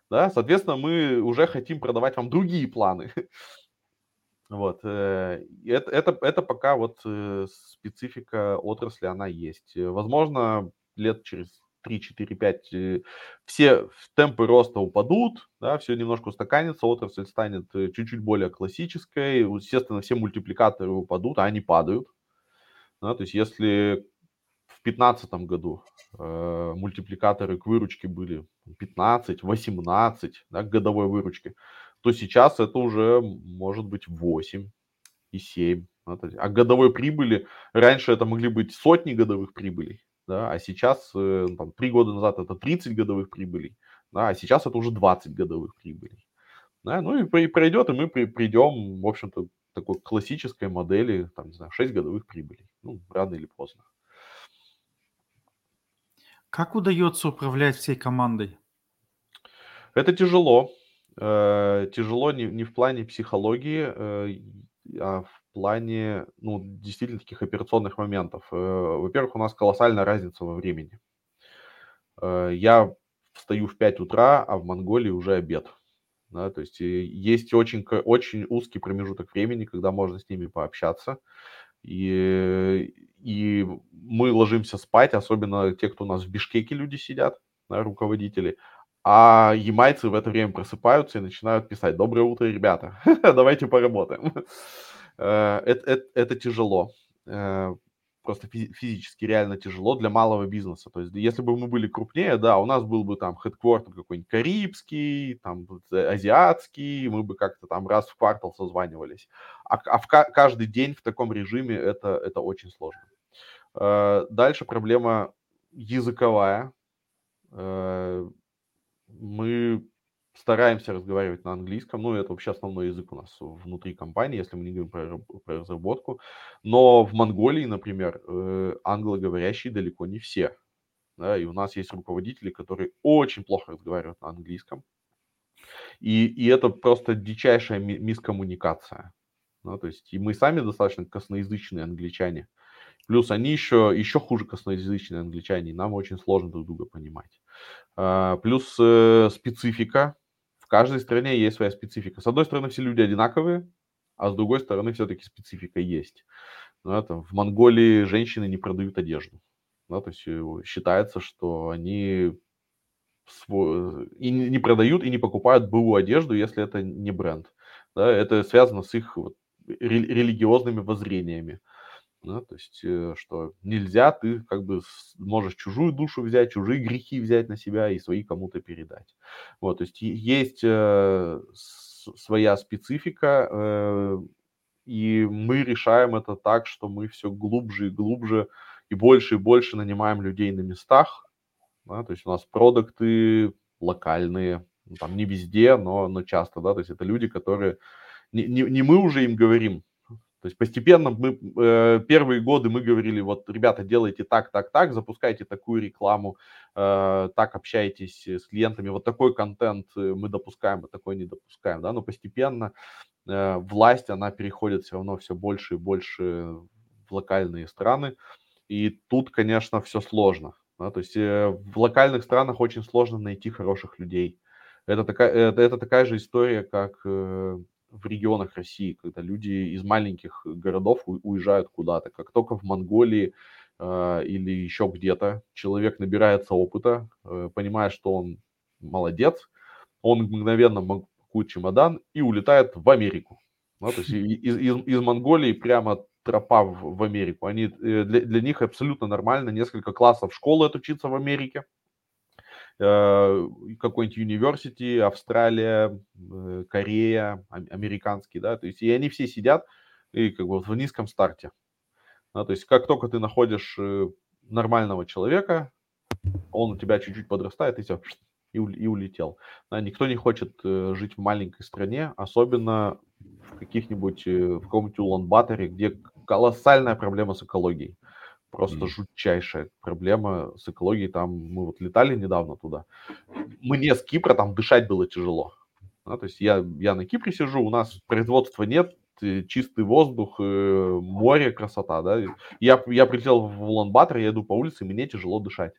да, соответственно, мы уже хотим продавать вам другие планы. Вот, э, это, это, это пока вот э, специфика отрасли, она есть. Возможно, лет через 3, 4, 5 все темпы роста упадут, да, все немножко устаканится, отрасль станет э, чуть-чуть более классической, естественно, все мультипликаторы упадут, а они падают. Да, то есть если 2015 году э, мультипликаторы к выручке были 15, 18 да, к годовой выручке, то сейчас это уже может быть 8 и 7. А годовой прибыли, раньше это могли быть сотни годовых прибылей, да, а сейчас, э, там, 3 года назад это 30 годовых прибылей, да, а сейчас это уже 20 годовых прибылей. Да, ну и пройдет, и мы при, придем, в общем-то, такой классической модели, там, не знаю, 6 годовых прибылей. ну, рано или поздно. Как удается управлять всей командой? Это тяжело. Э, тяжело не, не в плане психологии, э, а в плане, ну, действительно таких операционных моментов. Э, во-первых, у нас колоссальная разница во времени. Я встаю в 5 утра, а в Монголии уже обед. Да, то есть есть очень, очень узкий промежуток времени, когда можно с ними пообщаться. И, и мы ложимся спать, особенно те, кто у нас в Бишкеке люди сидят, да, руководители. А ямайцы в это время просыпаются и начинают писать «Доброе утро, ребята, давайте поработаем». Э, это, тяжело. Э, просто физически реально тяжело для малого бизнеса. То есть, если бы мы были крупнее, да, у нас был бы там хедквартер какой-нибудь карибский, там э, азиатский, мы бы как-то там раз в квартал созванивались. А, а в каждый день в таком режиме это очень сложно. Дальше проблема языковая. Мы стараемся разговаривать на английском, ну, это вообще основной язык у нас внутри компании, если мы не говорим про, про разработку. Но в Монголии, например, э, англоговорящие далеко не все. Да, и у нас есть руководители, которые очень плохо разговаривают на английском. И, и это просто дичайшая мискоммуникация. Да, то есть и мы сами достаточно косноязычные англичане. Плюс они еще, еще хуже косноязычные англичане, нам очень сложно друг друга понимать. А, плюс э, специфика в каждой стране есть своя специфика. С одной стороны, все люди одинаковые, а с другой стороны, все-таки специфика есть. Да, там, в Монголии женщины не продают одежду. Да, то есть э, считается, что они свой, и не продают, и не покупают былую одежду, если это не бренд. Да, это связано с их вот, религиозными воззрениями. Да, то есть, э, что нельзя, ты как бы можешь чужую душу взять, чужие грехи взять на себя и свои кому-то передать. Вот, то есть есть э, своя специфика, э, и мы решаем это так, что мы все глубже и глубже и больше и больше нанимаем людей на местах. Да, то есть у нас продукты локальные, ну, там не везде, но, но часто, да, то есть это люди, которые не, не, не мы уже им говорим, то есть постепенно мы э, первые годы мы говорили, вот, ребята, делайте так, так, так, запускайте такую рекламу, э, так общайтесь с клиентами, вот такой контент э, мы допускаем, а такой не допускаем, да, но постепенно э, власть, она переходит все равно все больше и больше в локальные страны, и тут, конечно, все сложно, да, то есть э, в локальных странах очень сложно найти хороших людей. Это такая, это, это такая же история, как э, в регионах России, когда люди из маленьких городов уезжают куда-то. Как только в Монголии э, или еще где-то человек набирается опыта, э, понимает, что он молодец, он мгновенно пакует чемодан и улетает в Америку. Ну, то есть из, из, из Монголии прямо тропа в, в Америку. Они, э, для, для них абсолютно нормально несколько классов школы отучиться в Америке, какой-нибудь университи, Австралия, э, Корея, американский, да, то есть и они все сидят и как бы в низком старте. Да, то есть как только ты находишь э, нормального человека, он у тебя чуть-чуть подрастает, и все, и, и улетел. Да, никто не хочет жить в маленькой стране, особенно в каких-нибудь, в каком-нибудь Улан-Баторе, где колоссальная проблема с экологией. Просто mm. жутчайшая проблема с экологией. Там мы вот летали недавно туда. Мне с Кипра там дышать было тяжело. Да, то есть я, я на Кипре сижу, у нас производства нет, чистый воздух, э, море, красота, да. Я, я прилетел в Улан-Батор, я иду по улице, и мне тяжело дышать.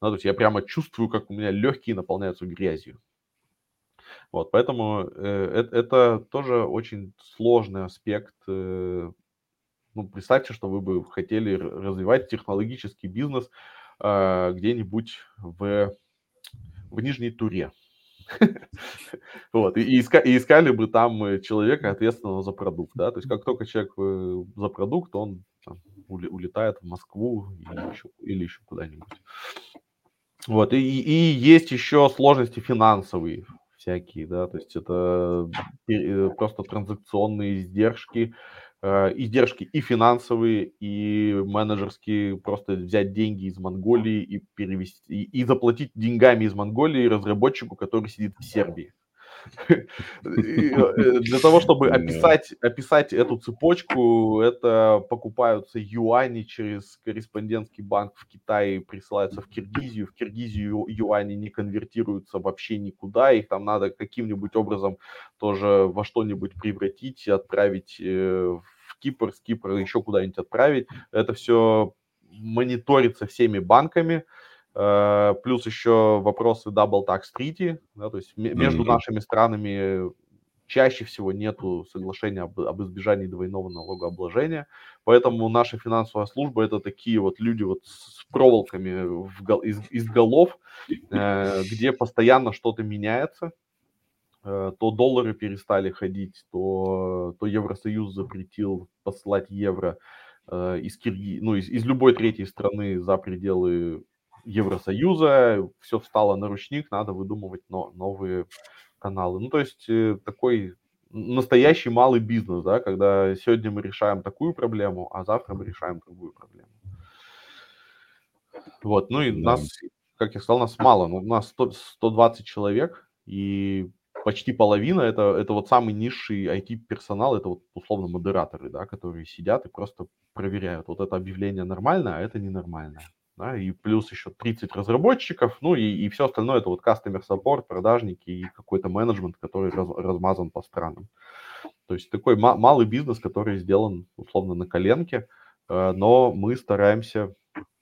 Да, то есть я прямо чувствую, как у меня легкие наполняются грязью. Вот, поэтому э, это, это тоже очень сложный аспект э, ну, представьте, что вы бы хотели развивать технологический бизнес э, где-нибудь в, в Нижней Туре. Вот, и, искали бы там человека, ответственного за продукт, да, то есть как только человек э, за продукт, он улетает в Москву или еще, куда-нибудь. Вот, и, и есть еще сложности финансовые всякие, да, то есть это э, просто транзакционные издержки, Э, издержки и финансовые, и менеджерские, просто взять деньги из Монголии и перевести, и, и заплатить деньгами из Монголии разработчику, который сидит в Сербии. Для того, чтобы описать, описать эту цепочку, это покупаются юани через корреспондентский банк в Китае, присылаются в Киргизию. В Киргизию юани не конвертируются вообще никуда, их там надо каким-нибудь образом тоже во что-нибудь превратить, отправить в Кипр, с Кипра еще куда-нибудь отправить. Это все мониторится всеми банками, э, плюс еще вопросы Double Tax Treaty, да, то есть между mm-hmm. нашими странами чаще всего нету соглашения об, об избежании двойного налогообложения, поэтому наша финансовая служба это такие вот люди вот с проволоками в, из, из голов, э, где постоянно что-то меняется, Э, то доллары перестали ходить, то, то Евросоюз запретил посылать евро э, из, Кирги... ну, из, из любой третьей страны за пределы Евросоюза, все встало на ручник, надо выдумывать но, новые каналы. Ну, то есть э, такой настоящий малый бизнес, да, когда сегодня мы решаем такую проблему, а завтра мы решаем другую проблему. Вот, ну и да. нас, как я сказал, нас мало, но у нас 100, 120 человек, и почти половина это, это вот самый низший IT-персонал, это вот условно модераторы, да, которые сидят и просто проверяют, вот это объявление нормальное, а это ненормальное. Да, и плюс еще 30 разработчиков, ну и, и все остальное это вот customer support, продажники и какой-то менеджмент, который раз, размазан по странам. То есть такой ма- малый бизнес, который сделан условно на коленке, э, но мы стараемся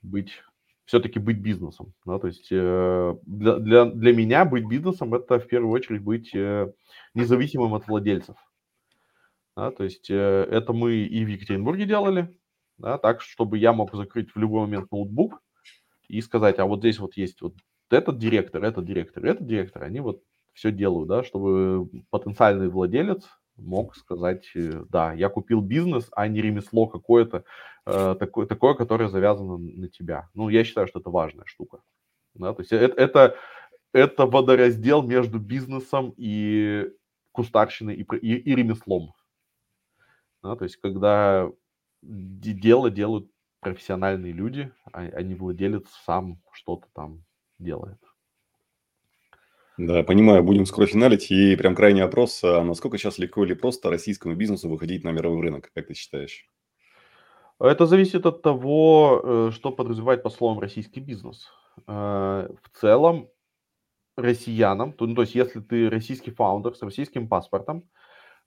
быть все-таки быть бизнесом. Да? То есть э, для, для, для меня быть бизнесом это в первую очередь быть э, независимым от владельцев. Да? То есть э, это мы и в Екатеринбурге делали, да? так, чтобы я мог закрыть в любой момент ноутбук и сказать, а вот здесь вот есть вот этот директор, этот директор, этот директор, они вот все делают, да, чтобы потенциальный владелец мог сказать, э, да, я купил бизнес, а не ремесло какое-то, э, такое, такое, которое завязано на тебя. Ну, я считаю, что это важная штука. Да, то есть это, это, это водораздел между бизнесом и кустарщиной и, и, и ремеслом. Да, то есть когда дело делают профессиональные люди, а, а не владелец сам что-то там делает. Да, понимаю, будем скоро финалить. И прям крайний опрос. А насколько сейчас легко или просто российскому бизнесу выходить на мировой рынок, как ты считаешь? Это зависит от того, э, что подразумевает по словам российский бизнес. Э, в целом, россиянам, то, ну, то есть если ты российский фаундер с российским паспортом,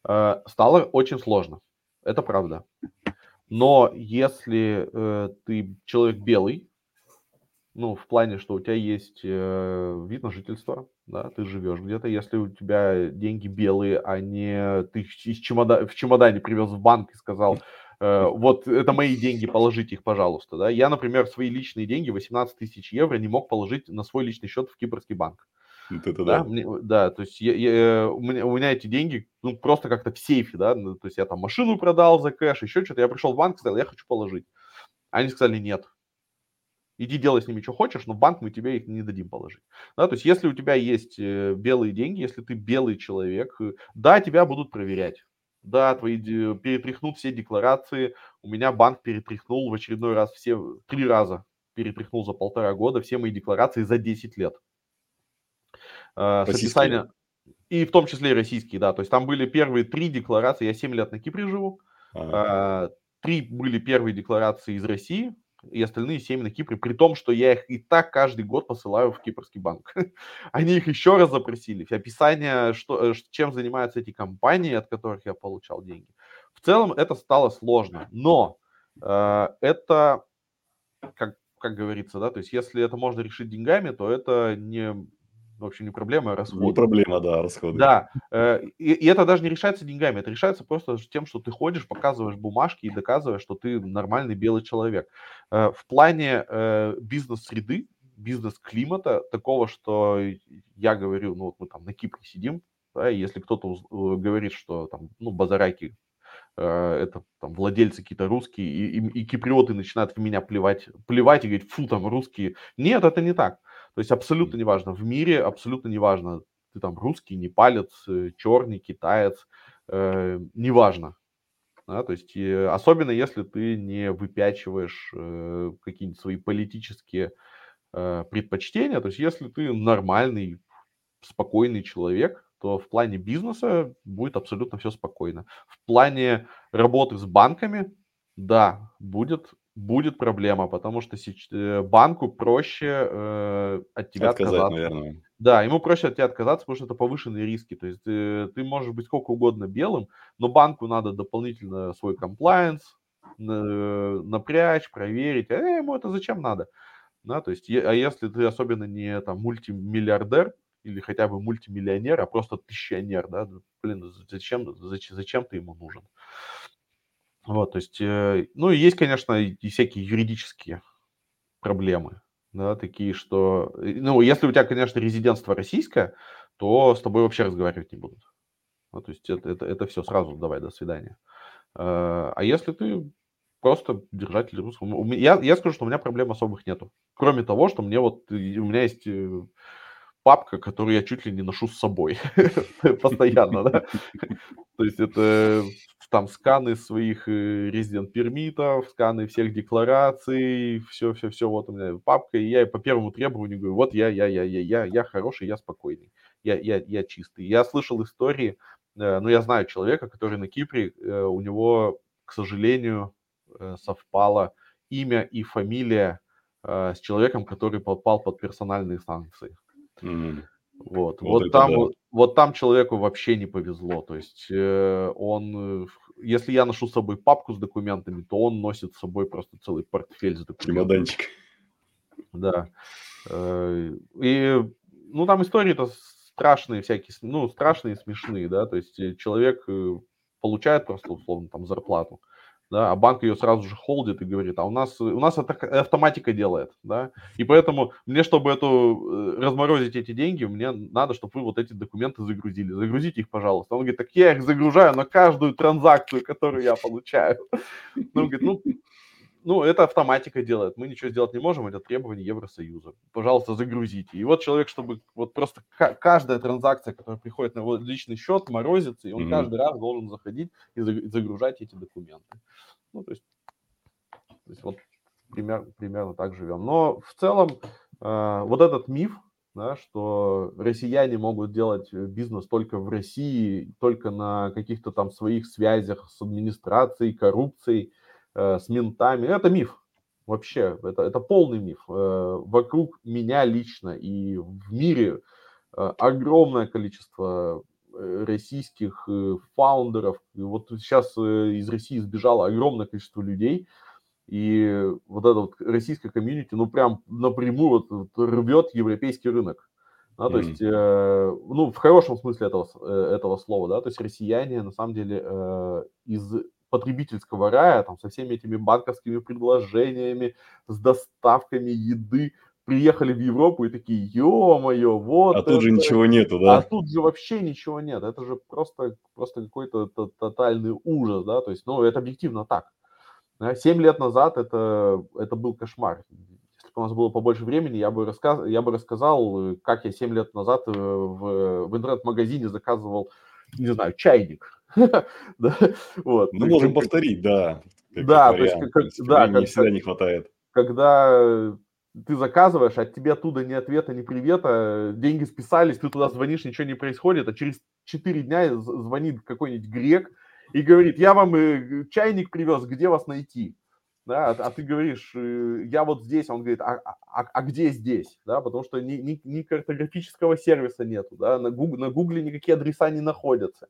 э, стало очень сложно. Это правда. Но если ты человек белый, ну, в плане, что у тебя есть э, вид на жительство, да, ты живешь где-то, если у тебя деньги белые, а не ты из чемода... в чемодане привез в банк и сказал, э, вот это мои деньги, положите их, пожалуйста, да. Я, например, свои личные деньги, 18 тысяч евро, не мог положить на свой личный счет в кипрский банк. Это да. Да, мне, да, то есть я, я, у, меня, у меня эти деньги ну, просто как-то в сейфе, да, ну, то есть я там машину продал за кэш, еще что-то, я пришел в банк, сказал, я хочу положить. Они сказали, нет, иди делай с ними что хочешь, но банк мы тебе их не дадим положить. Да, то есть если у тебя есть э, белые деньги, если ты белый человек, э, да, тебя будут проверять. Да, твои перетряхнут все декларации. У меня банк перетряхнул в очередной раз все, три раза перетряхнул за полтора года все мои декларации за 10 лет. Российские. И в том числе и российские, да. То есть там были первые три декларации, я 7 лет на Кипре живу. А-а-а. Три были первые декларации из России, и остальные 7 на Кипре, при том, что я их и так каждый год посылаю в кипрский банк. Они их еще раз запросили, описание, что, э, чем занимаются эти компании, от которых я получал деньги. В целом это стало сложно, но э, это, как, как говорится, да, то есть если это можно решить деньгами, то это не в общем, не проблема, а расходы. Не проблема, да, расходы. Да, э, и, и это даже не решается деньгами, это решается просто тем, что ты ходишь, показываешь бумажки и доказываешь, что ты нормальный белый человек. Э, в плане э, бизнес-среды, бизнес-климата, такого, что я говорю, ну вот мы там на Кипре сидим, да, и если кто-то говорит, что там, ну, базараки это там владельцы какие-то русские, и, и, и киприоты начинают в меня плевать, плевать и говорить, фу, там русские. Нет, это не так. То есть абсолютно неважно. В мире абсолютно неважно. Ты там русский, непалец, э, черный, китаец, э, неважно. Да, то есть э, особенно если ты не выпячиваешь э, какие-нибудь свои политические э, предпочтения, то есть если ты нормальный, спокойный человек, то в плане бизнеса будет абсолютно все спокойно. В плане работы с банками, да, будет, будет проблема, потому что э, банку проще э, от тебя Отказать, отказаться. наверное. Да, ему проще от тебя отказаться, потому что это повышенные риски. То есть э, ты можешь быть сколько угодно белым, но банку надо дополнительно свой комплайенс напрячь, проверить. А ему это зачем надо? Да, то есть, а если ты особенно не там мультимиллиардер, или хотя бы мультимиллионер, а просто тысячонер, да, блин, зачем, зачем, зачем ты ему нужен? Вот, то есть, э, ну, есть, конечно, и всякие юридические проблемы, да, такие, что, ну, если у тебя, конечно, резидентство российское, то с тобой вообще разговаривать не будут. Ну, то есть это, это, это все сразу давай, до свидания. А, а если ты просто держатель русского... Я, я скажу, что у меня проблем особых нету. Кроме того, что мне вот... У меня есть э, папка, которую я чуть ли не ношу с собой постоянно, да. То есть это там сканы своих резидент пермитов, сканы всех деклараций, все-все-все, вот у меня папка, и я по первому требованию говорю, вот я, я, я, я, я, я хороший, я спокойный, я, я, я чистый. Я слышал истории, э, ну, я знаю человека, который на Кипре, э, у него, к сожалению, э, совпало имя и фамилия с человеком, который попал под персональные санкции. Mm. Вот, вот, вот там, да. Вот там человеку вообще не повезло. То есть э, он, если я ношу с собой папку с документами, то он носит с собой просто целый портфель с документами. Чемоданчик. Да. Э, и, ну, там истории-то страшные всякие, ну, страшные и смешные, да, то есть э, человек э, получает просто, условно, там, зарплату, да, а банк ее сразу же холдит и говорит, а у нас, у нас это автоматика делает, да, и поэтому мне, чтобы эту, э, разморозить эти деньги, мне надо, чтобы вы вот эти документы загрузили, загрузите их, пожалуйста. Он говорит, так я их загружаю на каждую транзакцию, которую я получаю. Ну, говорит, ну, ну, это автоматика делает. Мы ничего сделать не можем, это требование Евросоюза. Пожалуйста, загрузите. И вот человек, чтобы вот просто каждая транзакция, которая приходит на его личный счет, морозится, и он mm-hmm. каждый раз должен заходить и загружать эти документы. Ну, то есть, то есть вот пример, примерно так живем. Но в целом э, вот этот миф, да, что россияне могут делать бизнес только в России, только на каких-то там своих связях с администрацией, коррупцией, Э, с ментами. Это миф. Вообще, это, это полный миф. Э, вокруг меня лично и в мире э, огромное количество российских фаундеров. И вот сейчас из России сбежало огромное количество людей. И вот это вот российское комьюнити, ну, прям напрямую вот, вот рвет европейский рынок. Да, то mm-hmm. есть, э, ну, в хорошем смысле этого, этого слова, да, то есть россияне, на самом деле, э, из потребительского рая, там, со всеми этими банковскими предложениями, с доставками еды, приехали в Европу и такие, ё-моё, вот. А это... тут же ничего нету, да? А тут же вообще ничего нет. Это же просто, просто какой-то тотальный ужас, да, то есть, ну, это объективно так. Семь лет назад это, это был кошмар. Если бы у нас было побольше времени, я бы, рассказ, я бы рассказал, как я семь лет назад э, в, в интернет-магазине заказывал, не знаю, чайник да, вот. Мы можем повторить, да. Да, то есть, как, да, как, всегда не хватает. Когда ты заказываешь, а тебе оттуда ни ответа, ни привета, деньги списались, ты туда звонишь, ничего не происходит, а через 4 дня звонит какой-нибудь грек и говорит, я вам э, чайник привез, где вас найти? Да, а, а ты говоришь, э, я вот здесь, он говорит, а, а, а где здесь? Да, потому что ни, ни, ни картографического сервиса нету, да, на Google, на Google никакие адреса не находятся.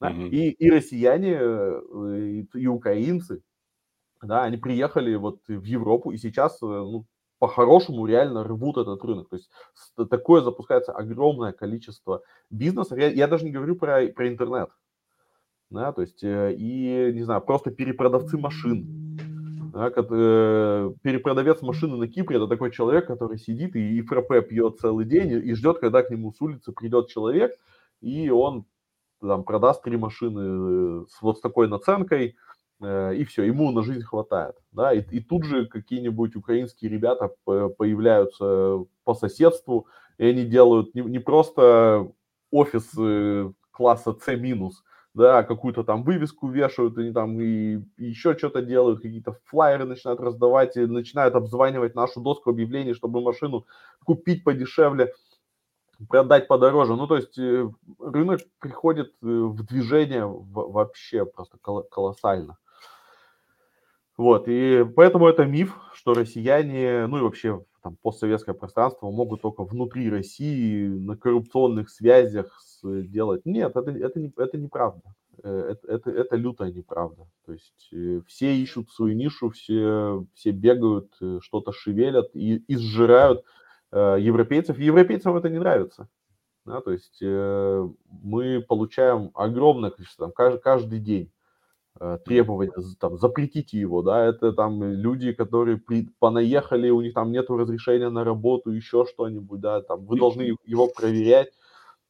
Да? Угу. И, и россияне, э, и, и украинцы, да, они приехали вот в Европу и сейчас э, ну, по-хорошему реально рвут этот рынок. То есть такое запускается огромное количество бизнесов. Я, я даже не говорю про, про интернет. Да, то есть, э, и, не знаю, просто перепродавцы машин. Да, как, э, перепродавец машины на Кипре – это такой человек, который сидит и, и фраппе пьет целый день и, и ждет, когда к нему с улицы придет человек, и он там продаст три машины э, с вот с такой наценкой, э, и все, ему на жизнь хватает. Да? И, и тут же какие-нибудь украинские ребята появляются по соседству, и они делают не, не просто офис э, класса C минус, да, какую-то там вывеску вешают, они там и, и еще что-то делают, какие-то флайеры начинают раздавать, и начинают обзванивать нашу доску объявлений, чтобы машину купить подешевле. Продать подороже. Ну, то есть э, рынок приходит э, в движение вообще просто колоссально. Вот, и поэтому это миф, что россияне, ну и вообще там постсоветское пространство могут только внутри России на коррупционных связях делать. Нет, это, это, не, это неправда. Э, это, это, это лютая неправда. То есть все ищут свою нишу, все, все бегают, что-то шевелят и, и сжирают Э, европейцев. Европейцам это не нравится. Да, то есть э, мы получаем огромное количество, там, каждый, каждый день э, требования, там, запретите его, да, это там люди, которые при, понаехали, у них там нету разрешения на работу, еще что-нибудь, да, там, вы должны его проверять.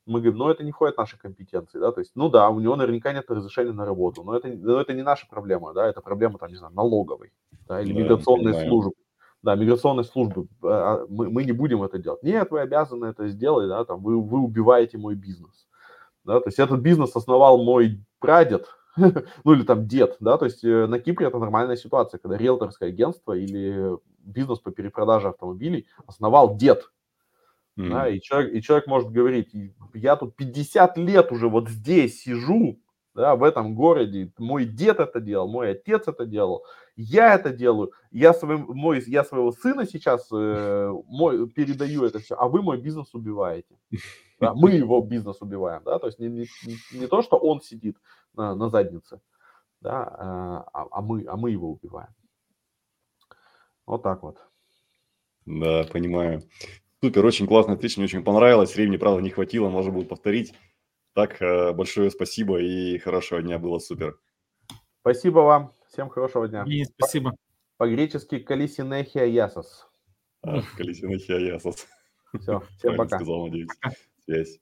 Мы говорим, ну, это не входит в наши компетенции, да, то есть, ну, да, у него наверняка нет разрешения на работу, но это, но это не наша проблема, да, это проблема, там, не знаю, налоговой, да, или да, миграционной службы да, миграционной службы, а, а, мы, мы не будем это делать. Нет, вы обязаны это сделать, да, там, вы, вы убиваете мой бизнес. Да, то есть этот бизнес основал мой прадед, ну или там дед, да, то есть э, на Кипре это нормальная ситуация, когда риэлторское агентство или бизнес по перепродаже автомобилей основал дед, mm. да, и человек, и человек может говорить, я тут 50 лет уже вот здесь сижу, да, в этом городе. Мой дед это делал, мой отец это делал, я это делаю. Я, своим, мой, я своего сына сейчас э, мой, передаю это все, а вы мой бизнес убиваете. Да, мы его бизнес убиваем, да, то есть не, не, не то, что он сидит на, на заднице, да, а, а, мы, а мы его убиваем. Вот так вот. Да, понимаю. Супер, очень классная встреча, мне очень понравилось. Времени, правда, не хватило, можно будет повторить. Так, э, большое спасибо и хорошего дня, было супер. Спасибо вам, всем хорошего дня. И спасибо. По-гречески «калисинехия ясос». А, «Калисинехия ясос». Все, всем пока. сказал, надеюсь. Связь.